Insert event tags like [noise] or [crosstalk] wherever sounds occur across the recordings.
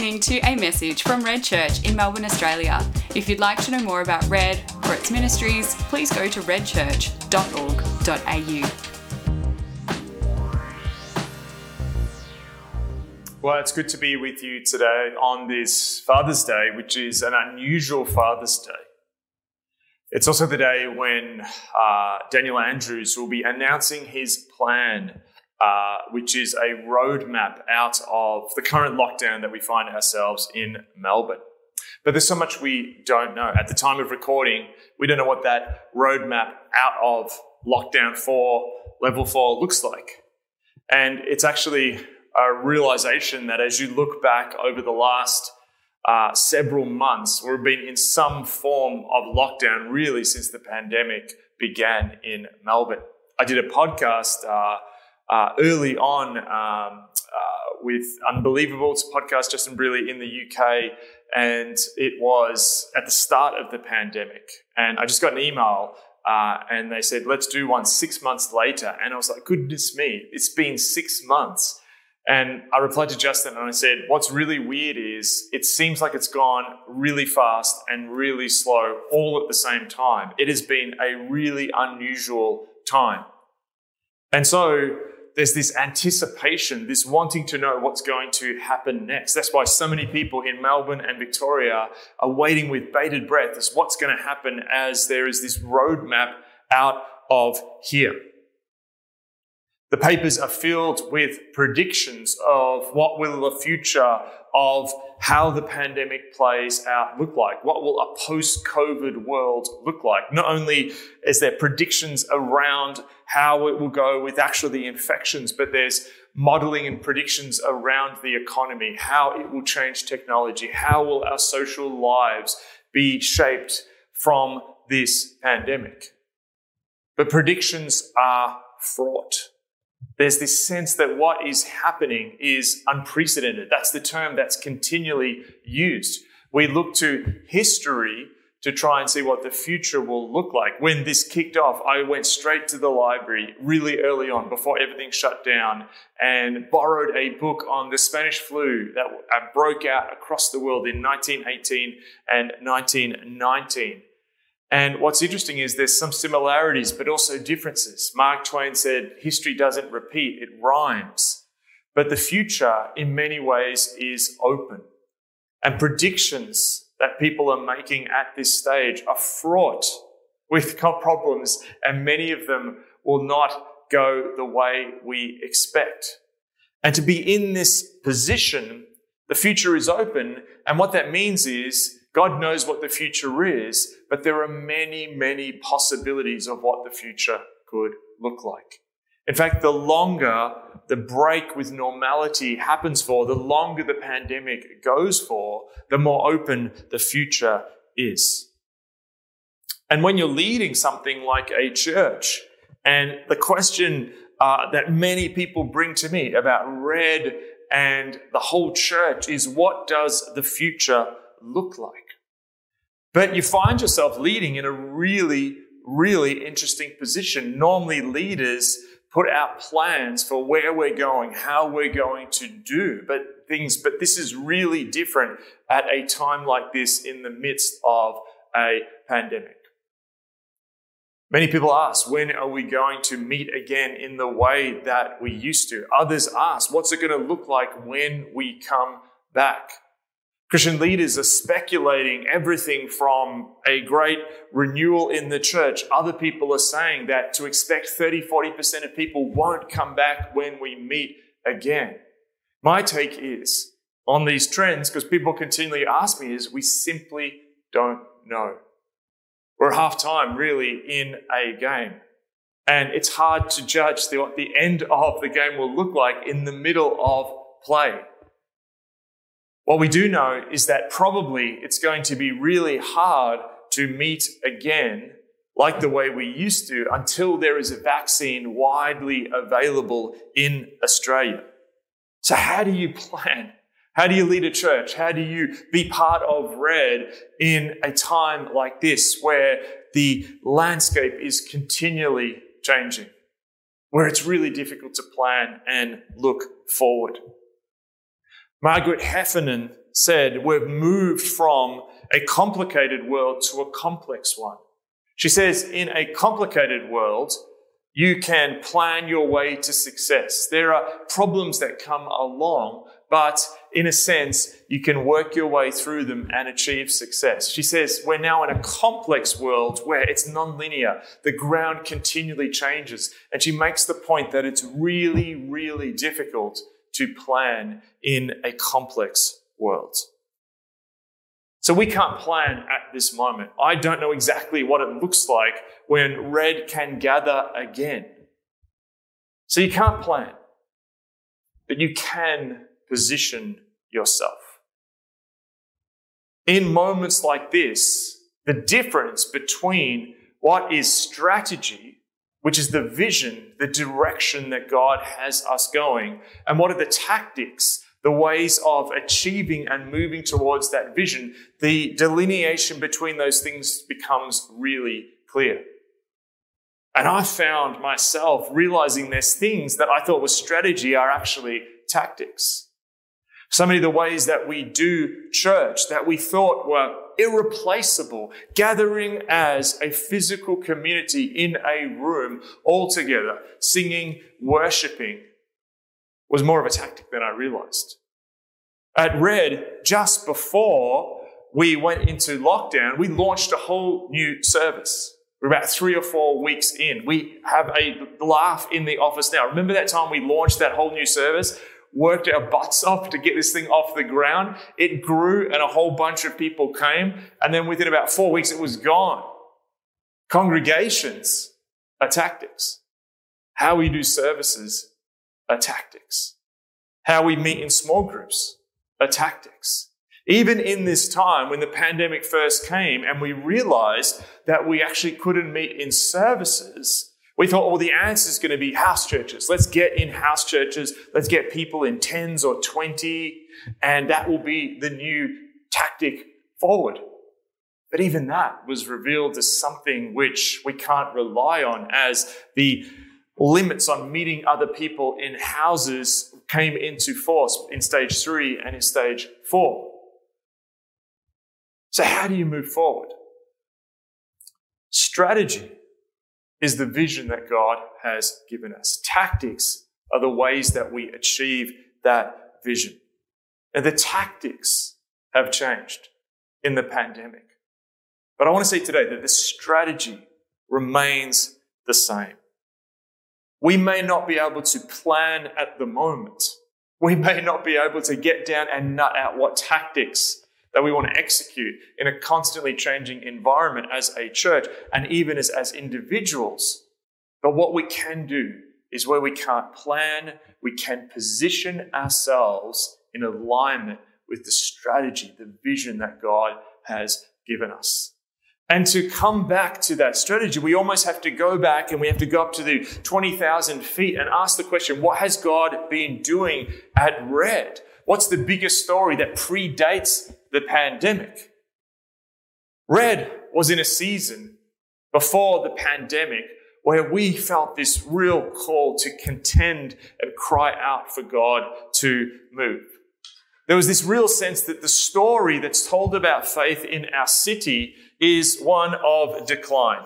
listening to a message from Red Church in Melbourne, Australia. If you'd like to know more about Red or its ministries, please go to redchurch.org.au. Well, it's good to be with you today on this Father's Day, which is an unusual Father's Day. It's also the day when uh, Daniel Andrews will be announcing his plan, uh, which is a roadmap out of the current lockdown that we find ourselves in Melbourne. But there's so much we don't know. At the time of recording, we don't know what that roadmap out of lockdown four, level four looks like. And it's actually a realization that as you look back over the last uh, several months. We've been in some form of lockdown really since the pandemic began in Melbourne. I did a podcast uh, uh, early on um, uh, with Unbelievable. Podcast, Justin Brierley, in the UK. And it was at the start of the pandemic. And I just got an email uh, and they said, let's do one six months later. And I was like, goodness me, it's been six months. And I replied to Justin and I said, What's really weird is it seems like it's gone really fast and really slow all at the same time. It has been a really unusual time. And so there's this anticipation, this wanting to know what's going to happen next. That's why so many people in Melbourne and Victoria are waiting with bated breath as what's going to happen as there is this roadmap out of here. The papers are filled with predictions of what will the future of how the pandemic plays out look like? What will a post-COVID world look like? Not only is there predictions around how it will go with actually the infections, but there's modeling and predictions around the economy, how it will change technology, how will our social lives be shaped from this pandemic. But predictions are fraught there's this sense that what is happening is unprecedented. That's the term that's continually used. We look to history to try and see what the future will look like. When this kicked off, I went straight to the library really early on before everything shut down and borrowed a book on the Spanish flu that uh, broke out across the world in 1918 and 1919. And what's interesting is there's some similarities, but also differences. Mark Twain said, history doesn't repeat, it rhymes. But the future, in many ways, is open. And predictions that people are making at this stage are fraught with [laughs] problems, and many of them will not go the way we expect. And to be in this position, the future is open. And what that means is God knows what the future is, but there are many, many possibilities of what the future could look like. In fact, the longer the break with normality happens for, the longer the pandemic goes for, the more open the future is. And when you're leading something like a church, and the question uh, that many people bring to me about Red and the whole church is what does the future look like? But you find yourself leading in a really, really interesting position. Normally, leaders put out plans for where we're going, how we're going to do, but things, but this is really different at a time like this in the midst of a pandemic. Many people ask, when are we going to meet again in the way that we used to? Others ask, what's it going to look like when we come back? Christian leaders are speculating everything from a great renewal in the church. Other people are saying that to expect 30, 40% of people won't come back when we meet again. My take is on these trends, because people continually ask me, is we simply don't know. We're half time really in a game. And it's hard to judge what the end of the game will look like in the middle of play. What we do know is that probably it's going to be really hard to meet again like the way we used to until there is a vaccine widely available in Australia. So, how do you plan? How do you lead a church? How do you be part of Red in a time like this where the landscape is continually changing, where it's really difficult to plan and look forward? Margaret Heffernan said, we've moved from a complicated world to a complex one. She says, in a complicated world, you can plan your way to success. There are problems that come along, but in a sense, you can work your way through them and achieve success. She says, We're now in a complex world where it's nonlinear. The ground continually changes. And she makes the point that it's really, really difficult to plan in a complex world. So we can't plan at this moment. I don't know exactly what it looks like when red can gather again. So you can't plan, but you can position yourself. In moments like this, the difference between what is strategy, which is the vision, the direction that God has us going, and what are the tactics, the ways of achieving and moving towards that vision, the delineation between those things becomes really clear. And I found myself realizing there's things that I thought was strategy are actually tactics. So many of the ways that we do church that we thought were irreplaceable, gathering as a physical community in a room all together, singing, worshiping, was more of a tactic than I realized. At Red, just before we went into lockdown, we launched a whole new service. We're about three or four weeks in. We have a laugh in the office now. Remember that time we launched that whole new service? Worked our butts off to get this thing off the ground. It grew and a whole bunch of people came. And then within about four weeks, it was gone. Congregations are tactics. How we do services are tactics. How we meet in small groups are tactics. Even in this time when the pandemic first came and we realized that we actually couldn't meet in services, we thought, well, the answer is going to be house churches. Let's get in house churches. Let's get people in tens or 20, and that will be the new tactic forward. But even that was revealed as something which we can't rely on as the limits on meeting other people in houses came into force in stage three and in stage four. So, how do you move forward? Strategy is the vision that God has given us. Tactics are the ways that we achieve that vision. And the tactics have changed in the pandemic. But I want to say today that the strategy remains the same. We may not be able to plan at the moment. We may not be able to get down and nut out what tactics that we want to execute in a constantly changing environment as a church and even as, as individuals. But what we can do is where we can't plan, we can position ourselves in alignment with the strategy, the vision that God has given us. And to come back to that strategy, we almost have to go back and we have to go up to the 20,000 feet and ask the question, what has God been doing at Red? What's the biggest story that predates the pandemic? Red was in a season before the pandemic where we felt this real call to contend and cry out for God to move. There was this real sense that the story that's told about faith in our city is one of decline.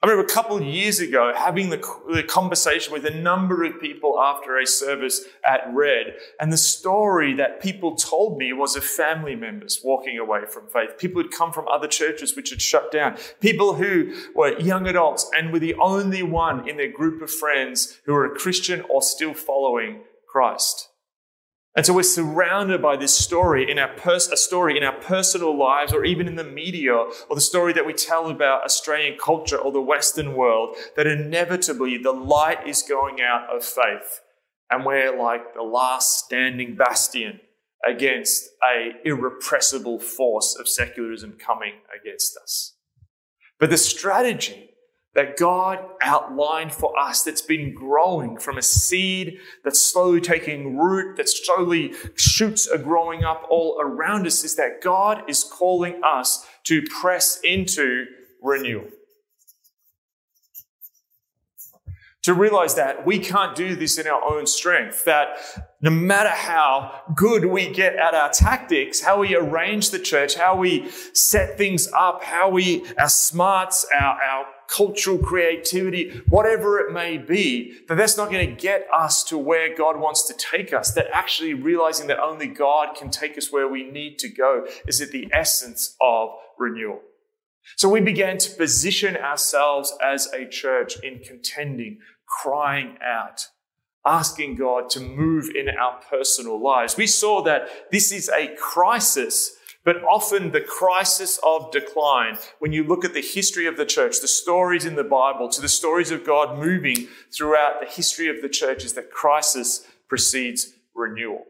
I remember a couple of years ago having the, the, conversation with a number of people after a service at Red, and the story that people told me was of family members walking away from faith. People who'd come from other churches which had shut down. People who were young adults and were the only one in their group of friends who were a Christian or still following Christ. And so we're surrounded by this story in our pers- a story in our personal lives or even in the media or the story that we tell about Australian culture or the Western world that inevitably the light is going out of faith. And we're like the last standing bastion against a irrepressible force of secularism coming against us. But the strategy that God outlined for us that's been growing from a seed that's slowly taking root, that slowly shoots are growing up all around us, is that God is calling us to press into renewal. To realize that we can't do this in our own strength, that no matter how good we get at our tactics, how we arrange the church, how we set things up, how we, our smarts, our, our cultural creativity, whatever it may be, that that's not going to get us to where God wants to take us. That actually realizing that only God can take us where we need to go is at the essence of renewal. So we began to position ourselves as a church in contending, crying out, asking God to move in our personal lives. We saw that this is a crisis, but often the crisis of decline. When you look at the history of the church, the stories in the Bible, to the stories of God moving throughout the history of the church, is that crisis precedes renewal.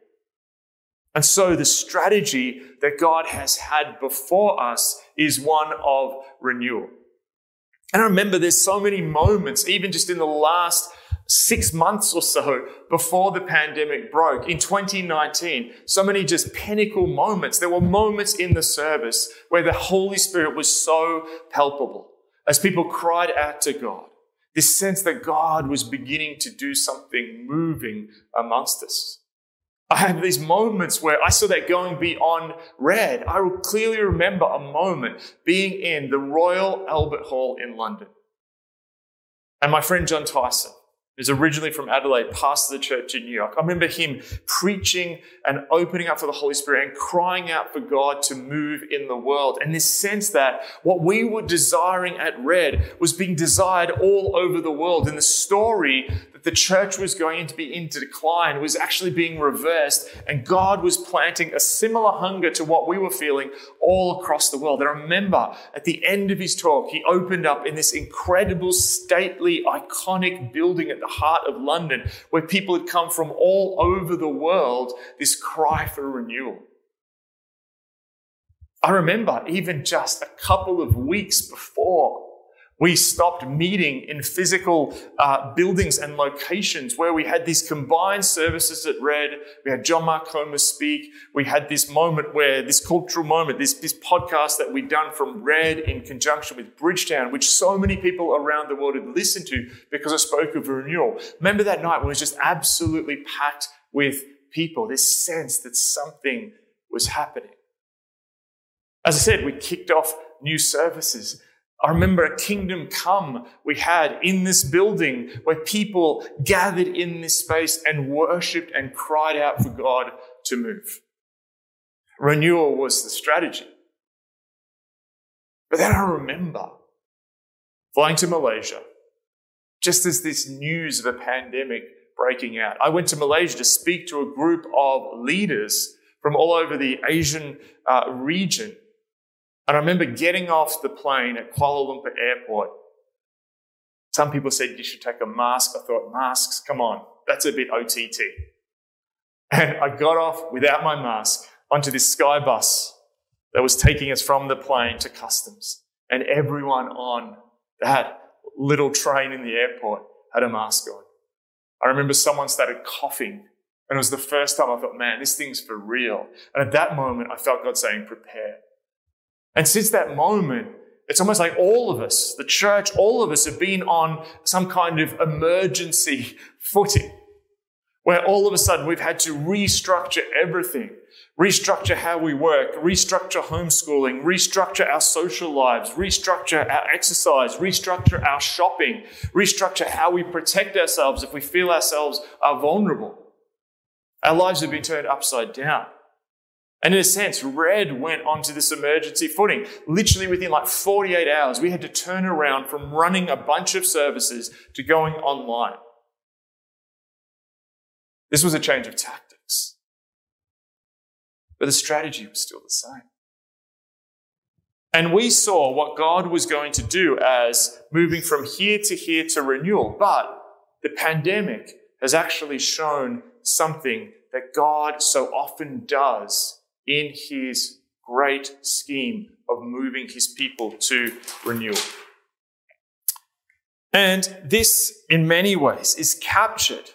And so the strategy that God has had before us is one of renewal. And I remember there's so many moments, even just in the last six months or so before the pandemic broke in 2019, so many just pinnacle moments. There were moments in the service where the Holy Spirit was so palpable as people cried out to God. This sense that God was beginning to do something moving amongst us. I have these moments where I saw that going beyond red. I will clearly remember a moment being in the Royal Albert Hall in London. And my friend Jon Tyson, who's originally from Adelaide, pastor the church in New York. I remember him preaching and opening up for the Holy Spirit and crying out for God to move in the world. And this sense that what we were desiring at Red was being desired all over the world. And the story that the church was going to be into decline was actually being reversed. And God was planting a similar hunger to what we were feeling all across the world. And I remember at the end of his talk, he opened up in this incredible, stately, iconic building at the heart of London, where people had come from all over the world, this cry for renewal. I remember even just a couple of weeks before we stopped meeting in physical uh, buildings and locations where we had these combined services at Red. We had John Mark Comer speak. We had this moment where this cultural moment, this, this podcast that we'd done from Red in conjunction with Bridgetown, which so many people around the world had listened to because it spoke of renewal. Remember that night when it was just absolutely packed with people, this sense that something was happening. As I said, we kicked off new services I remember a kingdom come we had in this building where people gathered in this space and worshipped and cried out for God to move. Renewal was the strategy. But then I remember flying to Malaysia just as this news of a pandemic breaking out. I went to Malaysia to speak to a group of leaders from all over the Asian uh, region and I remember getting off the plane at Kuala Lumpur Airport. Some people said you should take a mask. I thought, masks, come on, that's a bit OTT. And I got off without my mask onto this sky bus that was taking us from the plane to customs. And everyone on that little train in the airport had a mask on. I remember someone started coughing. And it was the first time I thought, man, this thing's for real. And at that moment, I felt God saying, prepare. And since that moment, it's almost like all of us, the church, all of us have been on some kind of emergency footing where all of a sudden we've had to restructure everything, restructure how we work, restructure homeschooling, restructure our social lives, restructure our exercise, restructure our shopping, restructure how we protect ourselves if we feel ourselves are vulnerable. Our lives have been turned upside down. And in a sense, Red went onto this emergency footing. Literally within like 48 hours, we had to turn around from running a bunch of services to going online. This was a change of tactics. But the strategy was still the same. And we saw what God was going to do as moving from here to here to renewal. But the pandemic has actually shown something that God so often does in his great scheme of moving his people to renewal. And this, in many ways, is captured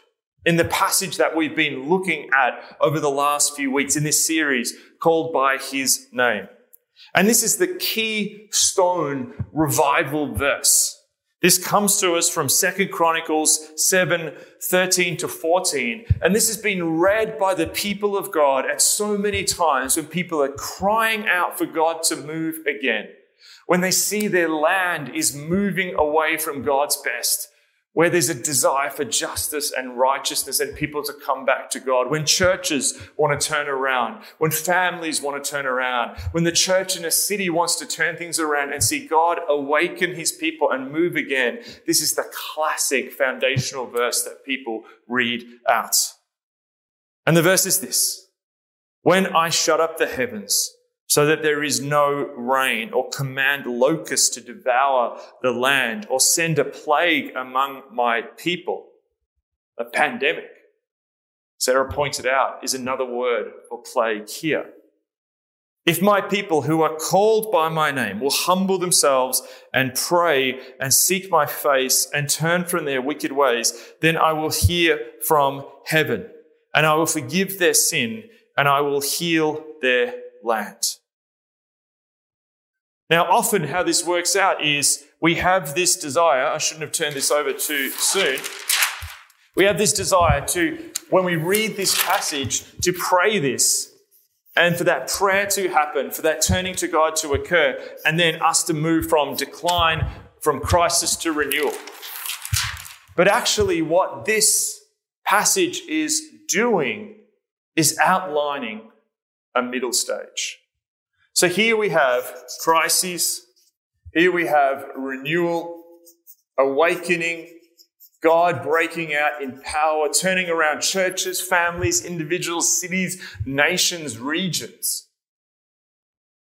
in the passage that we've been looking at over the last few weeks in this series called By His Name. And this is the keystone revival verse This comes to us from 2 Chronicles 7 13 to 14. And this has been read by the people of God at so many times when people are crying out for God to move again. When they see their land is moving away from God's best where there's a desire for justice and righteousness and people to come back to God, when churches want to turn around, when families want to turn around, when the church in a city wants to turn things around and see God awaken his people and move again, this is the classic foundational verse that people read out. And the verse is this When I shut up the heavens, so that there is no rain, or command locusts to devour the land, or send a plague among my people. A pandemic, Sarah pointed out, is another word for plague here. If my people who are called by my name will humble themselves and pray and seek my face and turn from their wicked ways, then I will hear from heaven and I will forgive their sin and I will heal their land. Now, often how this works out is we have this desire, I shouldn't have turned this over too soon. We have this desire to, when we read this passage, to pray this and for that prayer to happen, for that turning to God to occur, and then us to move from decline, from crisis to renewal. But actually, what this passage is doing is outlining a middle stage. So here we have crises, here we have renewal, awakening, God breaking out in power, turning around churches, families, individuals, cities, nations, regions.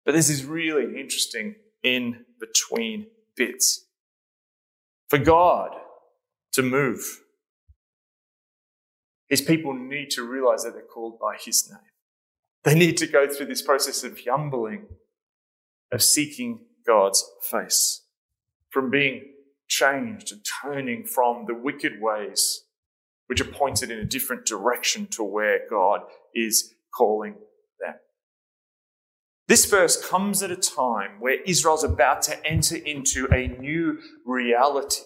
But this is really interesting in between bits. For God to move, his people need to realize that they're called by his name. They need to go through this process of humbling, of seeking God's face, from being changed and turning from the wicked ways which are pointed in a different direction to where God is calling them. This verse comes at a time where Israel's about to enter into a new reality.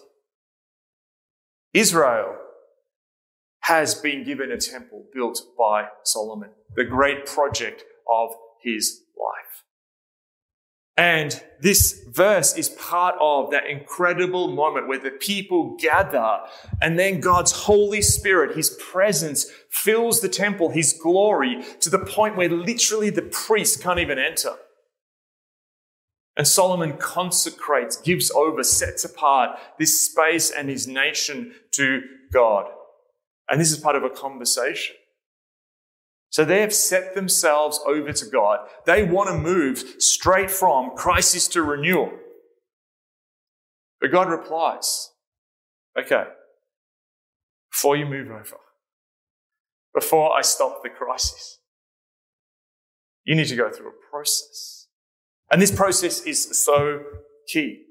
Israel has been given a temple built by Solomon, the great project of his life. And this verse is part of that incredible moment where the people gather and then God's Holy Spirit, His presence fills the temple, His glory to the point where literally the priest can't even enter. And Solomon consecrates, gives over, sets apart this space and his nation to God. And this is part of a conversation. So they have set themselves over to God. They want to move straight from crisis to renewal. But God replies, okay, before you move over, before I stop the crisis, you need to go through a process. And this process is so key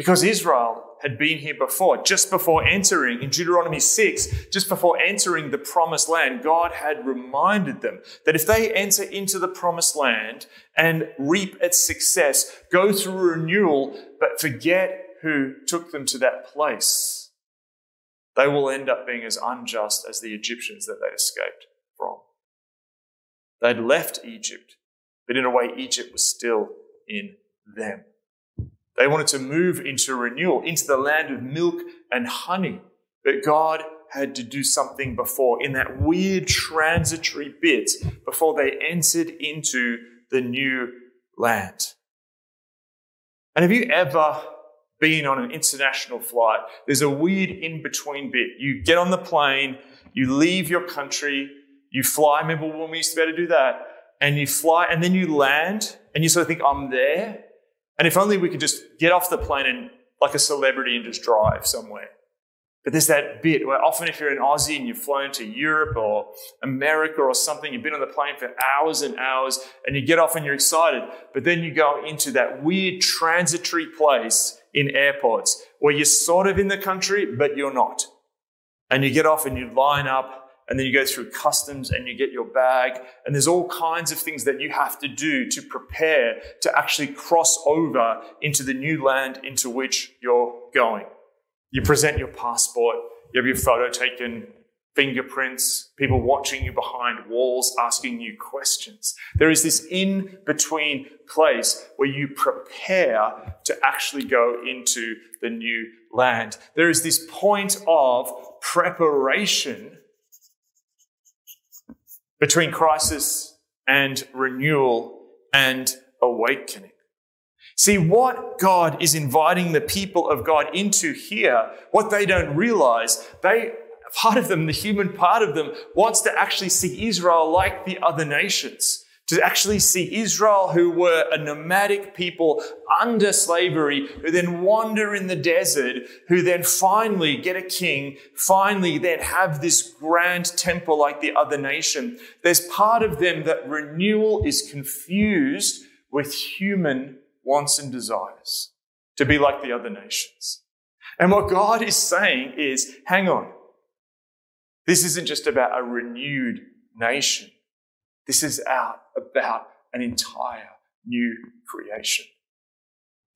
because Israel had been here before. Just before entering, in Deuteronomy 6, just before entering the promised land, God had reminded them that if they enter into the promised land and reap its success, go through renewal, but forget who took them to that place, they will end up being as unjust as the Egyptians that they escaped from. They'd left Egypt, but in a way, Egypt was still in them. They wanted to move into renewal, into the land of milk and honey. But God had to do something before, in that weird transitory bit, before they entered into the new land. And have you ever been on an international flight? There's a weird in between bit. You get on the plane, you leave your country, you fly. Remember when we used to be able to do that? And you fly, and then you land, and you sort of think, I'm there. And if only we could just get off the plane and like a celebrity and just drive somewhere. But there's that bit where often if you're an Aussie and you've flown to Europe or America or something, you've been on the plane for hours and hours and you get off and you're excited, but then you go into that weird transitory place in airports where you're sort of in the country, but you're not. And you get off and you line up and then you go through customs and you get your bag. And there's all kinds of things that you have to do to prepare to actually cross over into the new land into which you're going. You present your passport, you have your photo taken, fingerprints, people watching you behind walls, asking you questions. There is this in between place where you prepare to actually go into the new land. There is this point of preparation between crisis and renewal and awakening. See, what God is inviting the people of God into here, what they don't realize, they, part of them, the human part of them, wants to actually see Israel like the other nations to actually see Israel, who were a nomadic people under slavery, who then wander in the desert, who then finally get a king, finally then have this grand temple like the other nation. There's part of them that renewal is confused with human wants and desires to be like the other nations. And what God is saying is, hang on. This isn't just about a renewed nation. This is out about an entire new creation.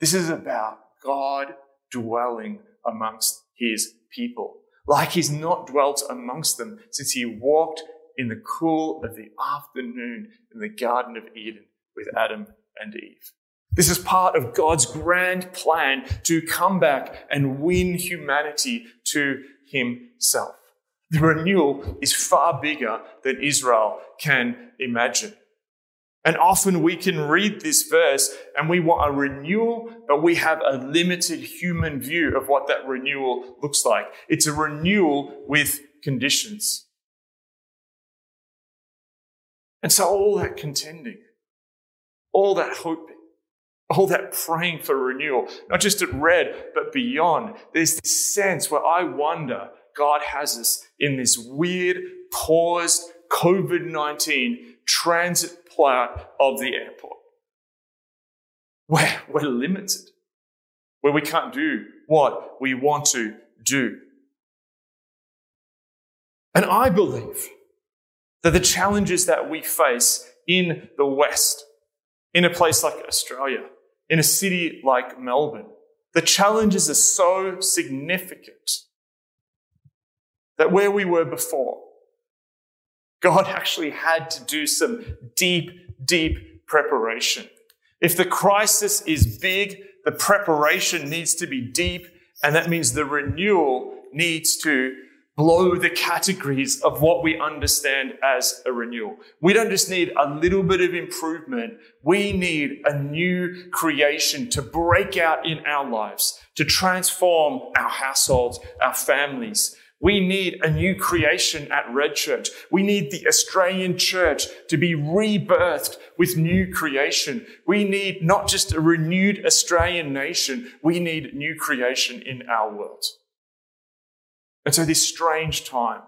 This is about God dwelling amongst his people, like he's not dwelt amongst them since he walked in the cool of the afternoon in the Garden of Eden with Adam and Eve. This is part of God's grand plan to come back and win humanity to himself. The renewal is far bigger than Israel can imagine. And often we can read this verse and we want a renewal, but we have a limited human view of what that renewal looks like. It's a renewal with conditions. And so all that contending, all that hoping, all that praying for renewal, not just at red, but beyond, there's this sense where I wonder God has us in this weird, paused, COVID 19 transit plot of the airport. Where we're limited, where we can't do what we want to do. And I believe that the challenges that we face in the West, in a place like Australia, in a city like Melbourne, the challenges are so significant that where we were before, God actually had to do some deep, deep preparation. If the crisis is big, the preparation needs to be deep, and that means the renewal needs to blow the categories of what we understand as a renewal. We don't just need a little bit of improvement. We need a new creation to break out in our lives, to transform our households, our families, we need a new creation at Red Church. We need the Australian church to be rebirthed with new creation. We need not just a renewed Australian nation, we need new creation in our world. And so, this strange time,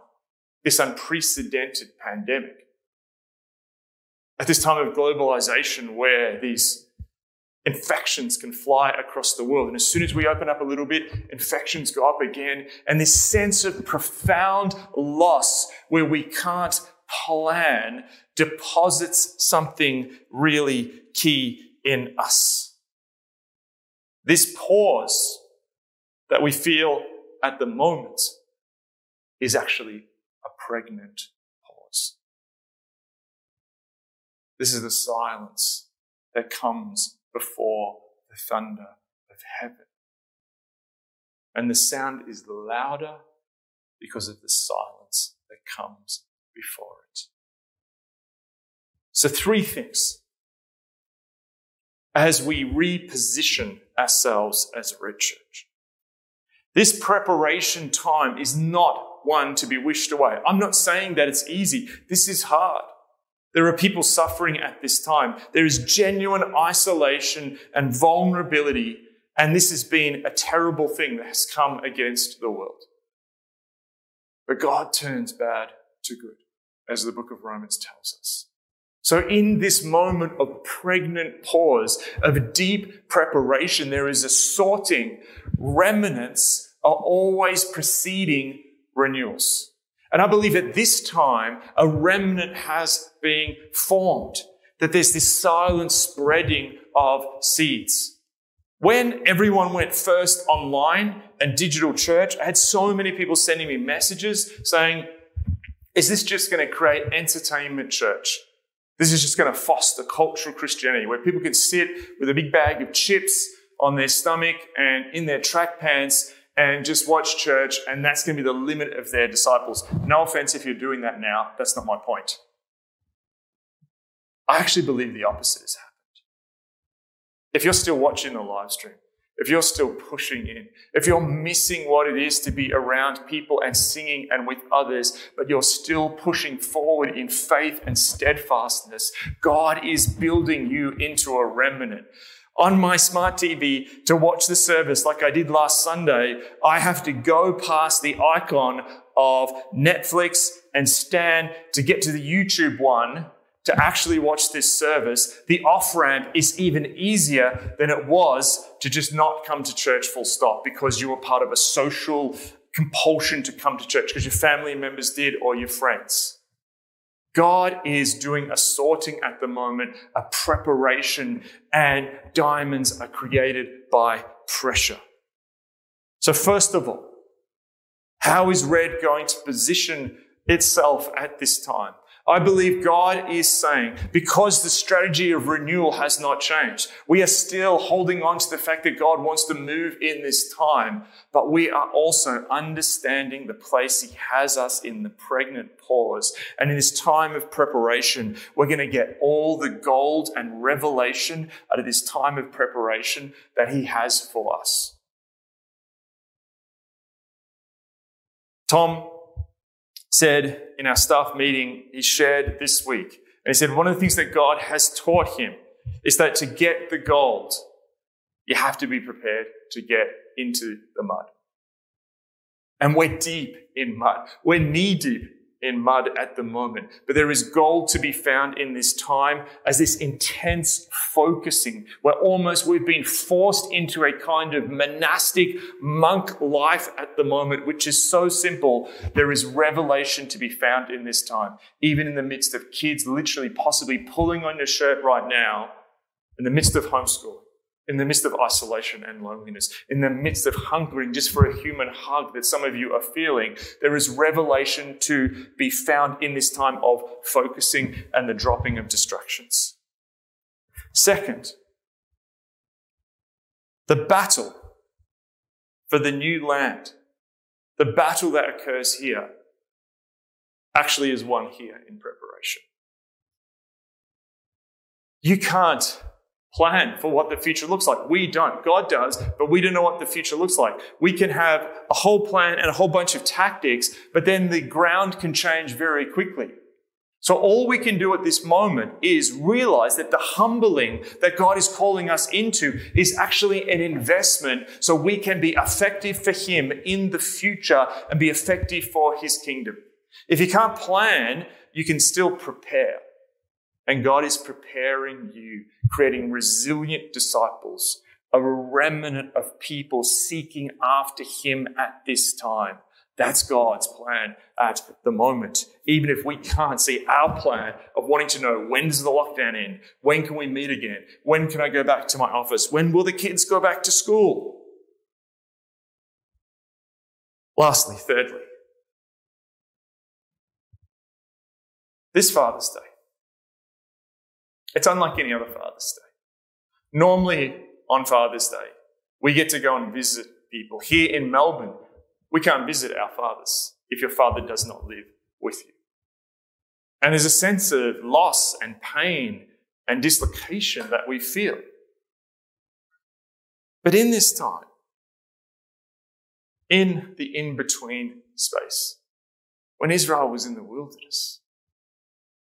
this unprecedented pandemic, at this time of globalization where these infections can fly across the world. And as soon as we open up a little bit, infections go up again. And this sense of profound loss where we can't plan deposits something really key in us. This pause that we feel at the moment is actually a pregnant pause. This is the silence that comes before the thunder of heaven. And the sound is louder because of the silence that comes before it. So, three things as we reposition ourselves as a red church. This preparation time is not one to be wished away. I'm not saying that it's easy. This is hard. There are people suffering at this time. There is genuine isolation and vulnerability, and this has been a terrible thing that has come against the world. But God turns bad to good, as the book of Romans tells us. So, in this moment of pregnant pause, of deep preparation, there is a sorting. Remnants are always preceding renewals. And I believe at this time, a remnant has been formed, that there's this silent spreading of seeds. When everyone went first online and digital church, I had so many people sending me messages saying, is this just going to create entertainment church? This is just going to foster cultural Christianity where people can sit with a big bag of chips on their stomach and in their track pants and just watch church, and that's going to be the limit of their disciples. No offense if you're doing that now, that's not my point. I actually believe the opposite has happened. If you're still watching the live stream, if you're still pushing in, if you're missing what it is to be around people and singing and with others, but you're still pushing forward in faith and steadfastness, God is building you into a remnant. On my smart TV to watch the service like I did last Sunday, I have to go past the icon of Netflix and Stan to get to the YouTube one to actually watch this service, the off ramp is even easier than it was to just not come to church full stop because you were part of a social compulsion to come to church because your family members did or your friends. God is doing a sorting at the moment, a preparation, and diamonds are created by pressure. So, first of all, how is red going to position itself at this time? I believe God is saying, because the strategy of renewal has not changed, we are still holding on to the fact that God wants to move in this time, but we are also understanding the place He has us in the pregnant pause. And in this time of preparation, we're going to get all the gold and revelation out of this time of preparation that He has for us. Tom said in our staff meeting, he shared this week, and he said one of the things that God has taught him is that to get the gold, you have to be prepared to get into the mud. And we're deep in mud. We're knee deep in mud at the moment. But there is gold to be found in this time as this intense focusing where almost we've been forced into a kind of monastic monk life at the moment, which is so simple. There is revelation to be found in this time, even in the midst of kids literally possibly pulling on your shirt right now in the midst of homeschooling in the midst of isolation and loneliness, in the midst of hungering just for a human hug that some of you are feeling, there is revelation to be found in this time of focusing and the dropping of distractions. Second, the battle for the new land, the battle that occurs here, actually is won here in preparation. You can't plan for what the future looks like. We don't. God does, but we don't know what the future looks like. We can have a whole plan and a whole bunch of tactics, but then the ground can change very quickly. So all we can do at this moment is realize that the humbling that God is calling us into is actually an investment so we can be effective for Him in the future and be effective for His kingdom. If you can't plan, you can still prepare. And God is preparing you, creating resilient disciples, a remnant of people seeking after Him at this time. That's God's plan at the moment. Even if we can't see our plan of wanting to know when does the lockdown end? When can we meet again? When can I go back to my office? When will the kids go back to school? Lastly, thirdly, this Father's Day, it's unlike any other Father's Day. Normally, on Father's Day, we get to go and visit people. Here in Melbourne, we can't visit our fathers if your father does not live with you. And there's a sense of loss and pain and dislocation that we feel. But in this time, in the in between space, when Israel was in the wilderness,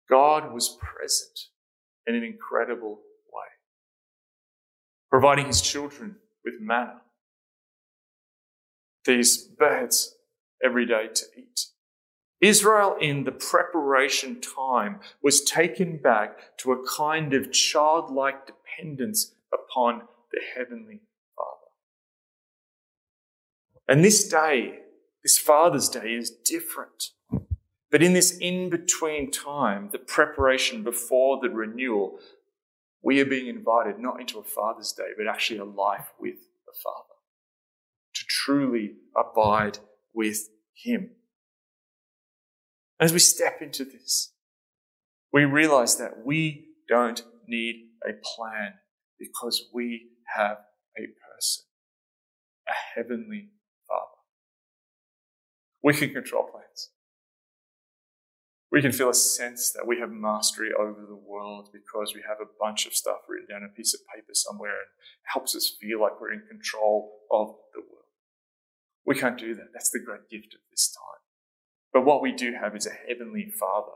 God was present in an incredible way, providing his children with manna, these birds every day to eat. Israel, in the preparation time, was taken back to a kind of childlike dependence upon the Heavenly Father. And this day, this Father's Day, is different. But in this in between time, the preparation before the renewal, we are being invited not into a Father's Day, but actually a life with the Father. To truly abide with Him. As we step into this, we realize that we don't need a plan because we have a person, a heavenly Father. We can control plans. We can feel a sense that we have mastery over the world because we have a bunch of stuff written down on a piece of paper somewhere and helps us feel like we're in control of the world. We can't do that. That's the great gift of this time. But what we do have is a heavenly Father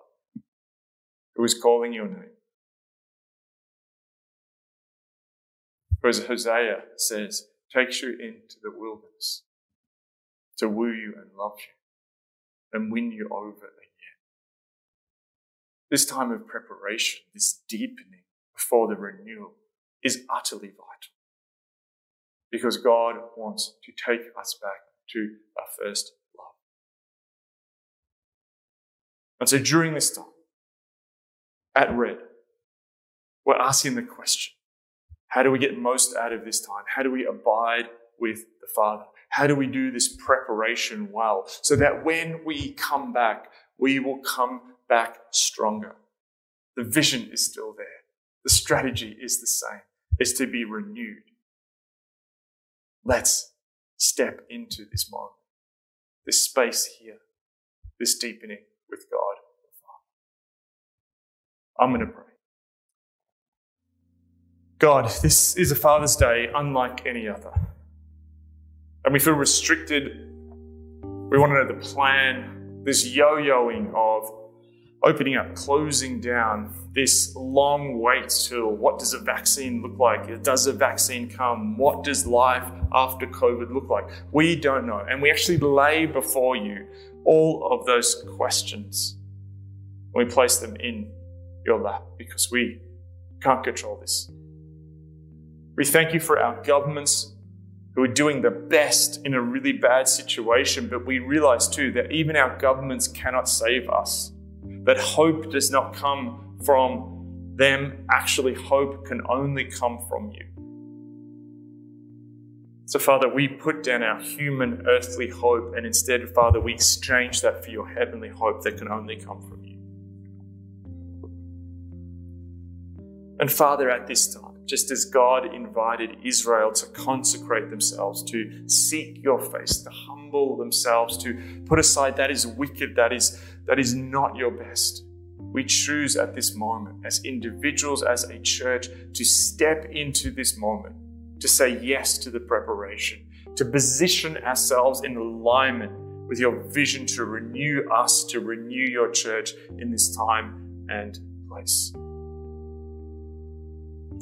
who is calling your name. As Hosea says, takes you into the wilderness to woo you and love you and win you over this time of preparation, this deepening before the renewal is utterly vital. Because God wants to take us back to our first love. And so during this time, at Red, we're asking the question how do we get most out of this time? How do we abide with the Father? How do we do this preparation well so that when we come back, we will come back stronger. The vision is still there. The strategy is the same. It's to be renewed. Let's step into this moment, this space here, this deepening with God. I'm going to pray. God, this is a Father's Day unlike any other. And we feel restricted. We want to know the plan, this yo yoing of opening up, closing down, this long wait till what does a vaccine look like? Does a vaccine come? What does life after COVID look like? We don't know. And we actually lay before you all of those questions. We place them in your lap because we can't control this. We thank you for our governments who are doing the best in a really bad situation, but we realize too that even our governments cannot save us that hope does not come from them. Actually, hope can only come from you. So, Father, we put down our human, earthly hope, and instead, Father, we exchange that for your heavenly hope that can only come from you. And, Father, at this time, just as God invited Israel to consecrate themselves, to seek your face, to humble themselves, to put aside that is wicked, that is that is not your best. We choose at this moment, as individuals, as a church, to step into this moment, to say yes to the preparation, to position ourselves in alignment with your vision to renew us, to renew your church in this time and place.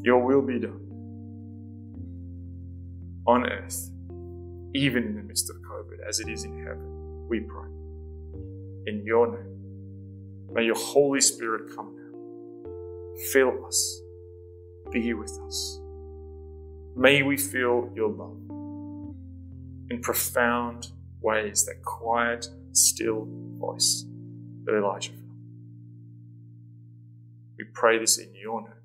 Your will be done on earth, even in the midst of COVID, as it is in heaven, we pray in your name. May your Holy Spirit come now. Fill us. Be with us. May we feel your love in profound ways, that quiet, still voice that Elijah felt. We pray this in your name.